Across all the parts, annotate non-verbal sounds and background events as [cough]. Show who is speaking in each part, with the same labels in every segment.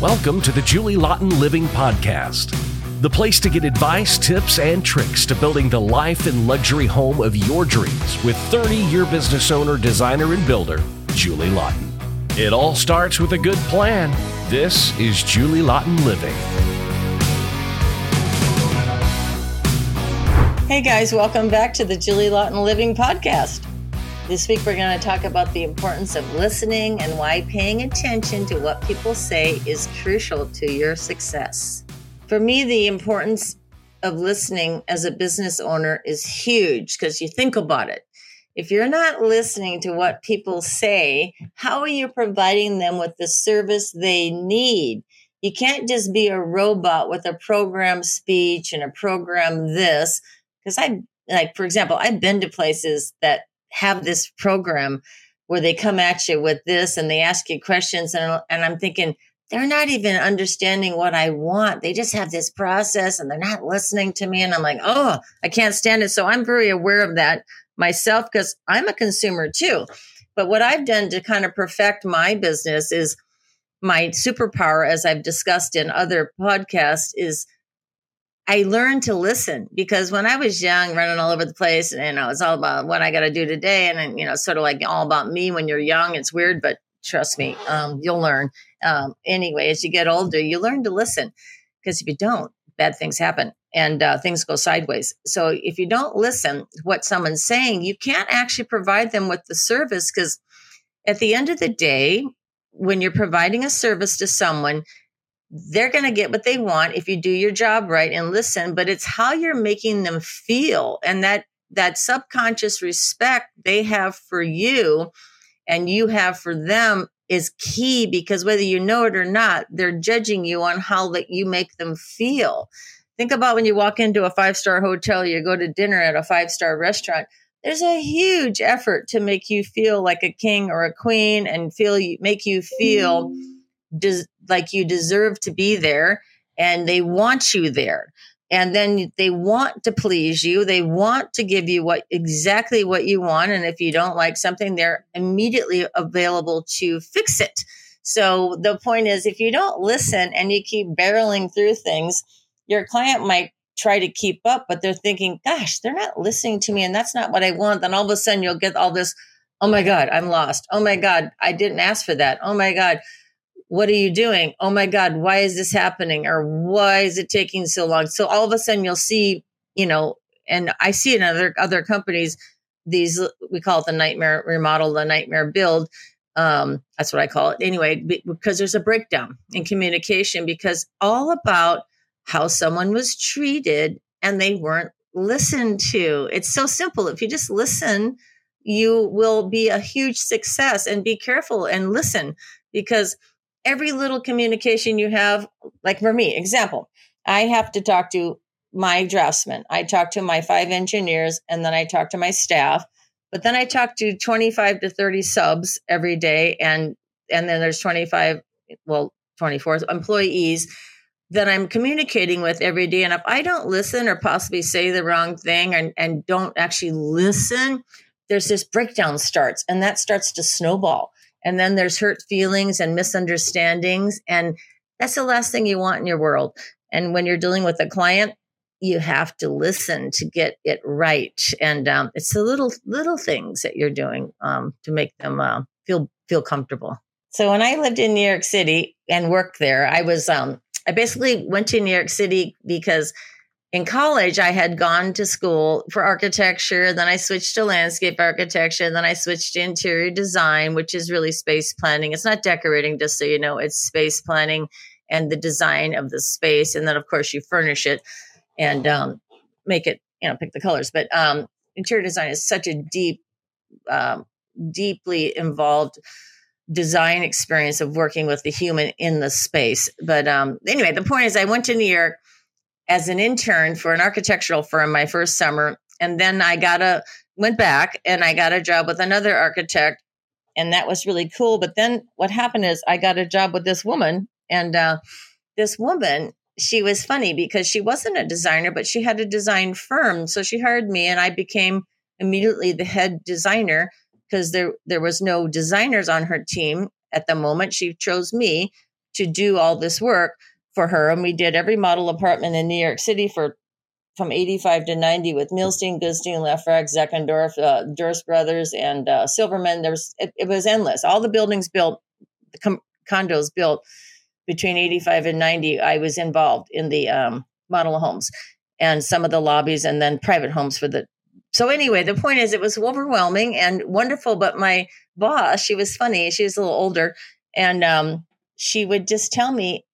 Speaker 1: Welcome to the Julie Laughton Living Podcast, the place to get advice, tips, and tricks to building the life and luxury home of your dreams with 30 year business owner, designer, and builder, Julie Laughton. It all starts with a good plan. This is Julie Laughton Living.
Speaker 2: Hey guys, welcome back to the Julie Laughton Living Podcast. This week, we're going to talk about the importance of listening and why paying attention to what people say is crucial to your success. For me, the importance of listening as a business owner is huge because you think about it. If you're not listening to what people say, how are you providing them with the service they need? You can't just be a robot with a program speech and a program this. Because I, like, for example, I've been to places that have this program where they come at you with this and they ask you questions and, and i'm thinking they're not even understanding what i want. They just have this process and they're not listening to me. And i'm like oh i can't stand it. So i'm very aware of that myself because i'm a consumer too. But what i've done to kind of perfect my business is my superpower as i've discussed in other podcasts is I learned to listen because when I was young, running all over the place, and you know, it's all about what I got to do today, and, and you know, sort of like all about me when you're young. It's weird, but trust me, um, you'll learn. Um, anyway, as you get older, you learn to listen because if you don't, bad things happen and uh, things go sideways. So if you don't listen what someone's saying, you can't actually provide them with the service because at the end of the day, when you're providing a service to someone, they're going to get what they want if you do your job right and listen but it's how you're making them feel and that that subconscious respect they have for you and you have for them is key because whether you know it or not they're judging you on how that you make them feel. Think about when you walk into a five star hotel you go to dinner at a five star restaurant there's a huge effort to make you feel like a king or a queen and feel make you feel mm. des- like you deserve to be there and they want you there. And then they want to please you. They want to give you what exactly what you want and if you don't like something they're immediately available to fix it. So the point is if you don't listen and you keep barreling through things your client might try to keep up but they're thinking gosh they're not listening to me and that's not what i want. Then all of a sudden you'll get all this oh my god i'm lost. Oh my god i didn't ask for that. Oh my god what are you doing? Oh my God, why is this happening? Or why is it taking so long? So all of a sudden you'll see, you know, and I see in other other companies, these we call it the nightmare remodel, the nightmare build. Um, that's what I call it anyway, because there's a breakdown in communication because all about how someone was treated and they weren't listened to. It's so simple. If you just listen, you will be a huge success and be careful and listen because every little communication you have, like for me, example, I have to talk to my draftsman. I talk to my five engineers and then I talk to my staff. But then I talk to 25 to 30 subs every day and and then there's 25 well 24 employees that I'm communicating with every day. And if I don't listen or possibly say the wrong thing and, and don't actually listen, there's this breakdown starts and that starts to snowball. And then there's hurt feelings and misunderstandings. And that's the last thing you want in your world. And when you're dealing with a client, you have to listen to get it right. And um, it's the little little things that you're doing um, to make them uh, feel feel comfortable. So when I lived in New York City and worked there, I was um, I basically went to New York City because in college, I had gone to school for architecture. Then I switched to landscape architecture. Then I switched to interior design, which is really space planning. It's not decorating, just so you know, it's space planning and the design of the space. And then, of course, you furnish it and um, make it, you know, pick the colors. But um, interior design is such a deep, um, deeply involved design experience of working with the human in the space. But um, anyway, the point is, I went to New York as an intern for an architectural firm my first summer. And then I got a, went back and I got a job with another architect. And that was really cool. But then what happened is I got a job with this woman. And uh, this woman, she was funny because she wasn't a designer, but she had a design firm. So she hired me and I became immediately the head designer because there, there was no designers on her team at the moment. She chose me to do all this work for her. And we did every model apartment in New York City for from 85 to 90 with Milstein, Goodstein, Lefrak, Zeckendorf, uh, Durst Brothers, and uh, Silverman. There was it, it, was endless. All the buildings built, the com- condos built between 85 and 90. I was involved in the um, model homes and some of the lobbies, and then private homes for the. So anyway, the point is, it was overwhelming and wonderful. But my boss, she was funny. She was a little older, and um, she would just tell me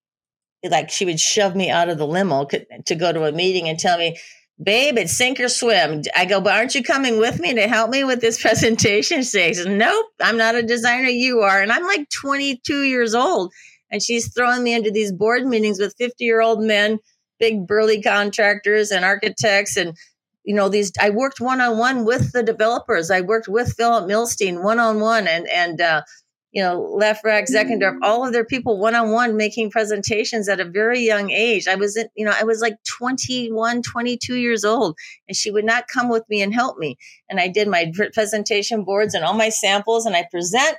Speaker 2: like she would shove me out of the limo to go to a meeting and tell me, babe, it's sink or swim. I go, but aren't you coming with me to help me with this [laughs] presentation? She says, nope, I'm not a designer. You are. And I'm like 22 years old. And she's throwing me into these board meetings with 50 year old men, big burly contractors and architects. And, you know, these, I worked one on one with the developers. I worked with Philip Milstein one on one and, and, uh, you know, left Lefrak, Zeckendorf, all of their people one on one making presentations at a very young age. I was, in, you know, I was like 21, 22 years old, and she would not come with me and help me. And I did my presentation boards and all my samples, and I present,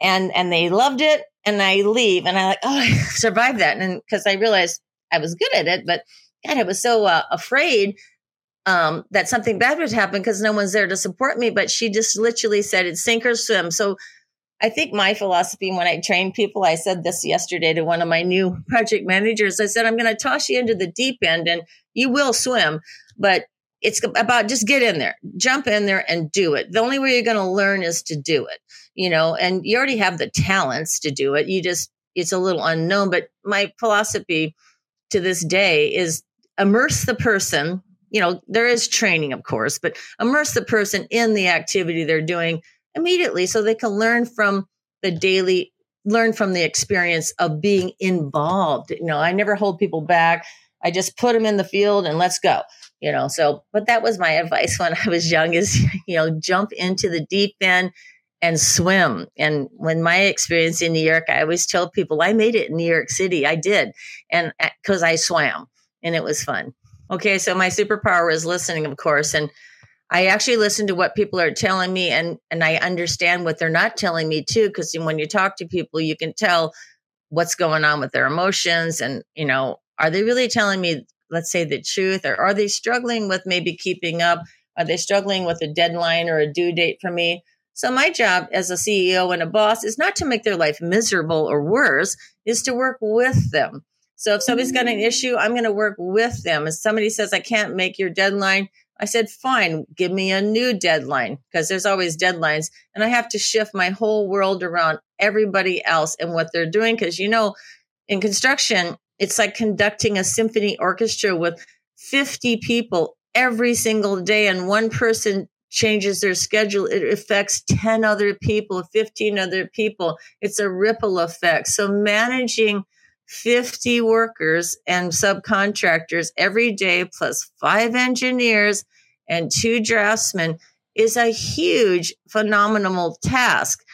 Speaker 2: and and they loved it. And I leave, and I like, oh, [laughs] I survived that, and because I realized I was good at it, but God, I was so uh, afraid um, that something bad would happen because no one's there to support me. But she just literally said, "It's sink or swim." So I think my philosophy when I train people, I said this yesterday to one of my new project managers. I said, I'm going to toss you into the deep end and you will swim, but it's about just get in there, jump in there and do it. The only way you're going to learn is to do it, you know, and you already have the talents to do it. You just, it's a little unknown, but my philosophy to this day is immerse the person. You know, there is training, of course, but immerse the person in the activity they're doing immediately so they can learn from the daily learn from the experience of being involved you know i never hold people back. I just put them in the field and let's go you know so but that was my [laughs] advice when i was young is you know jump into the deep end and swim. And when my experience in new york i always tell people i made it in new york city i did and because uh, i swam and it was fun. Okay so my superpower is listening of course and I actually listen to what people are telling me and and I understand what they're not telling me too because when you talk to people you can tell what's going on with their emotions and you know are they really telling me let's say the truth or are they struggling with maybe keeping up? Are they struggling with a deadline or a due date for me? So my job as a CEO and a boss is not to make their life miserable or worse is to work with them. So if somebody's got an mm. issue I'm going to work with them. If somebody says I can't make your deadline I said, fine, give me a new deadline because there's always deadlines. And I have to shift my whole world around everybody else and what they're doing. Because, you know, in construction, it's like conducting a symphony orchestra with 50 people every single day, and one person changes their schedule. It affects 10 other people, 15 other people. It's a ripple effect. So managing 50 workers and subcontractors every day, plus five engineers and two draftsmen, is a huge, phenomenal task.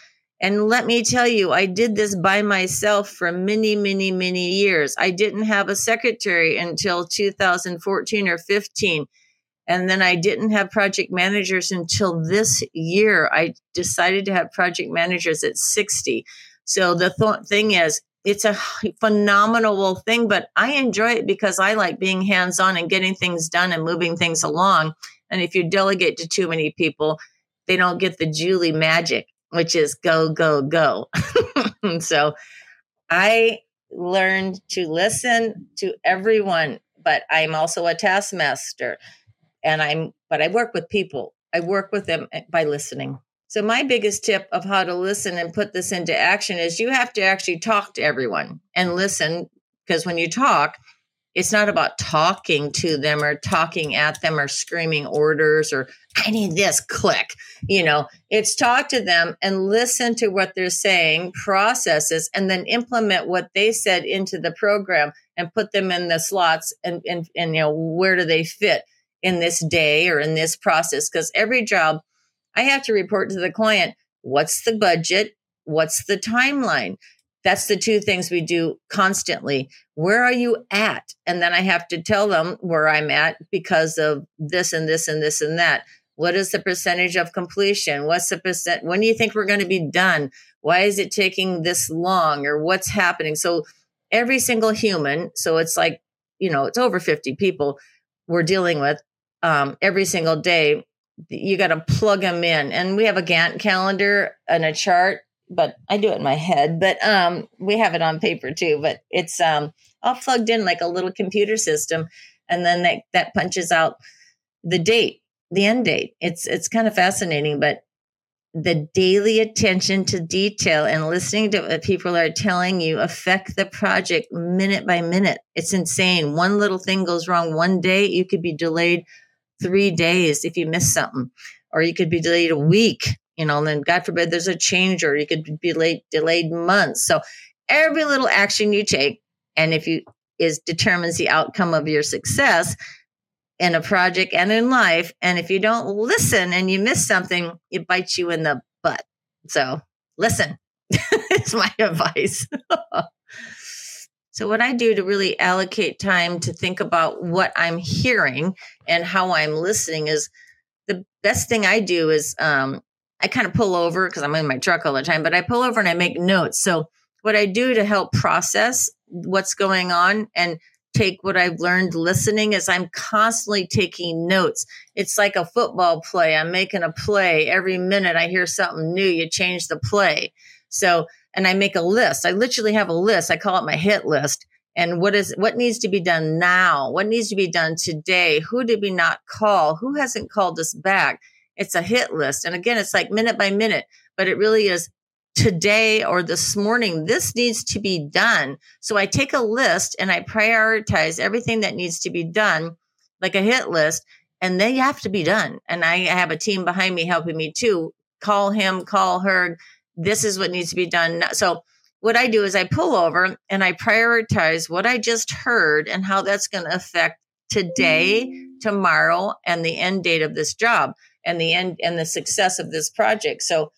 Speaker 2: And let me tell you, I did this by myself for many, many, many years. I didn't have a secretary until 2014 or 15. And then I didn't have project managers until this year. I decided to have project managers at 60. So the th- thing is, it's a [laughs] phenomenal thing, but I enjoy it because I like being hands on and getting things done and moving things along. And if you delegate to too many people, they don't get the Julie magic, which is go, go, go. [laughs] so I learned to listen to everyone, but I'm also a taskmaster and I'm, but I work with people. I work with them by listening. So, my biggest tip of how to listen and put this into action is you have to actually talk to everyone and listen because when you talk, it's not about talking to them or talking at them or screaming orders or I need this click. You know, it's talk to them and listen to what they're saying, processes, and then implement what they said into the program and put them in the slots and, and, and you know, where do they fit in this day or in this process? Because every job I have to report to the client what's the budget, what's the timeline. That's the two things we do constantly. Where are you at? And then I have to tell them where I'm at because of this and this and this and that. What is the percentage of completion? What's the percent? When do you think we're going to be done? Why is it taking this long or what's happening? So every single human, so it's like, you know, it's over 50 people we're dealing with um, every single day. You got to plug them in. And we have a Gantt calendar and a chart, but I do it in my head, but um, we have it on paper too. But it's um, all plugged in like a little computer system. And then that, that punches out the date, the end date. It's, it's kind of fascinating, but the daily attention to detail and listening to what people are telling you affect the project minute by minute. It's insane. One little thing goes wrong one day, you could be delayed three days if you miss something, or you could be delayed a week. You know, and then God forbid there's a change, or you could be late, delayed months. So every little action you take, and if you is determines the outcome of your success, in a project and in life. And if you don't listen and you miss something, it bites you in the butt. So listen, [laughs] it's my advice. [laughs] so, what I do to really allocate time to think about what I'm hearing and how I'm listening is the best thing I do is um, I kind of pull over because I'm in my truck all the time, but I pull over and I make notes. So, what I do to help process what's going on and take what I've learned listening is I'm constantly taking notes. It's like a football play. I'm making a play every minute. I hear something new. You change the play. So, and I make a list. I literally have a list. I call it my hit list. And what is, what needs to be done now? What needs to be done today? Who did we not call? Who hasn't called us back? It's a hit list. And again, it's like minute by minute, but it really is today or this morning, this needs to be done. So I take a list and I prioritize everything that needs to be done, like a hit list, and they have to be done. And I have a team behind me helping me too. Call him, call her. This is what needs to be done. So what I do is I pull over and I prioritize what I just heard and how that's going to affect today, tomorrow, and the end date of this job and the end and the success of this project. So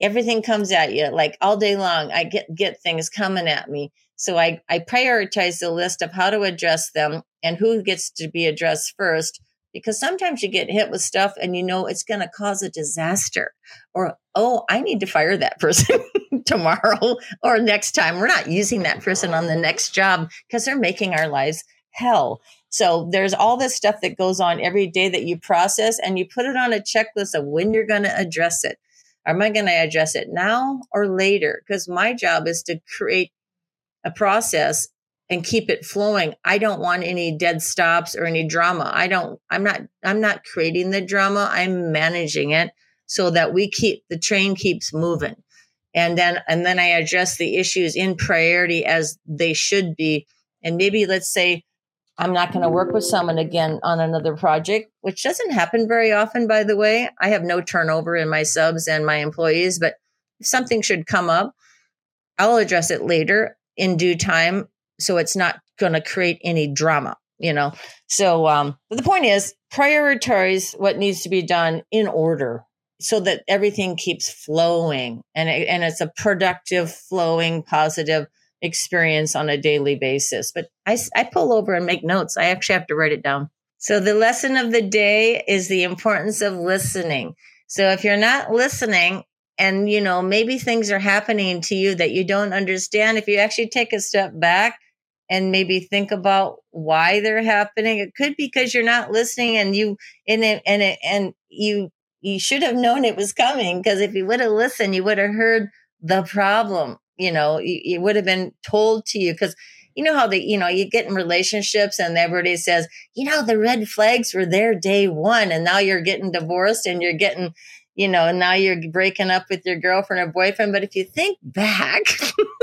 Speaker 2: everything comes at you like all day long i get get things coming at me so i i prioritize the list of how to address them and who gets to be addressed first because sometimes you get hit with stuff and you know it's going to cause a disaster or oh i need to fire that [laughs] person tomorrow or next time. We're not using that person on the next job because they're making our lives hell. So there's all this stuff that goes on every day that you process and you put it on a checklist of when you're going to address it. Am I going to address it now or later? Because my job is to create a process and keep it flowing. I don't want any dead stops or any drama. I don't, I'm not, I'm not creating the drama. I'm managing it so that we keep the train keeps moving. And then, and then I address the issues in priority as they should be. And maybe let's say I'm not going to work with someone again on another project, which doesn't happen very often, by the way. I have no turnover in my subs and my employees, but if something should come up, I'll address it later in due time. So it's not going to create any drama, you know? So, um, the point is prioritize what needs to be done in order so that everything keeps flowing and, it, and it's a productive, flowing, positive experience on a daily basis. But I, I pull over and make notes. I actually have to write it down. So the lesson of the day is the importance of listening. So if you're not listening and, you know, maybe things are happening to you that you don't understand, if you actually take a step back and maybe think about why they're happening, it could be because you're not listening and you, and it, and it, and you, you should have known it was coming because if you would have listened, you would have heard the problem you know, it would have been told to you because you know how they, you know, you get in relationships and everybody says, you know, the red flags were there day one, and now you're getting divorced and you're getting, you know, now you're breaking up with your girlfriend or boyfriend. But if you think back,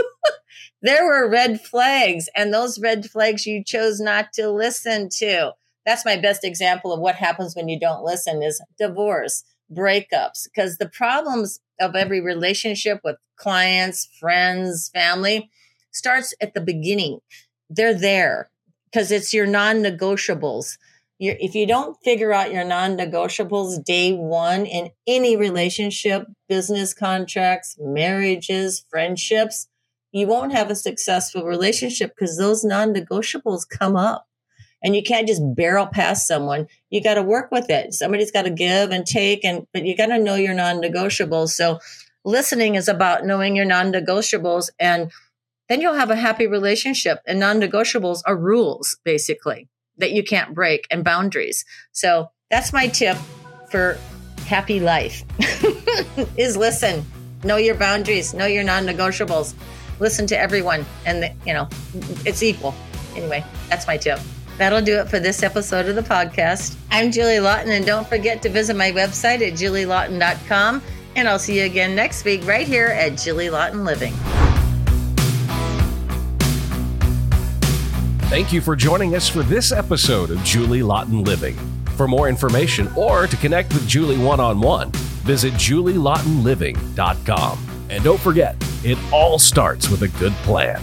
Speaker 2: [laughs] there were red flags, and those red flags you chose not to listen to. That's my best example of what happens when you don't listen is divorce, breakups, because the problems of every relationship with clients, friends, family starts at the beginning. They're there because it's your non negotiables. If you don't figure out your non negotiables day one in any relationship, business contracts, marriages, friendships, you won't have a successful relationship because those non negotiables come up and you can't just barrel past someone. You got to work with it. Somebody's got to give and take, and but you got to know your non-negotiables. So listening is about knowing your non negotiables and then you'll have a happy relationship. And non negotiables are rules, basically, that you can't break and boundaries. So that's my tip for happy life [laughs] is listen, know your boundaries, know your non negotiables, listen to everyone. And, the, you know, it's equal. Anyway, that's my tip. That'll do it for this episode of the podcast. I'm Julie Laughton, and don't forget to visit my website at julielaughton.com. And I'll see you again next week right here at Julie Laughton Living.
Speaker 1: Thank you for joining us for this episode of Julie Laughton Living. For more information or to connect with Julie one on one, visit julielaughtonliving.com. And don't forget, it all starts with a good plan.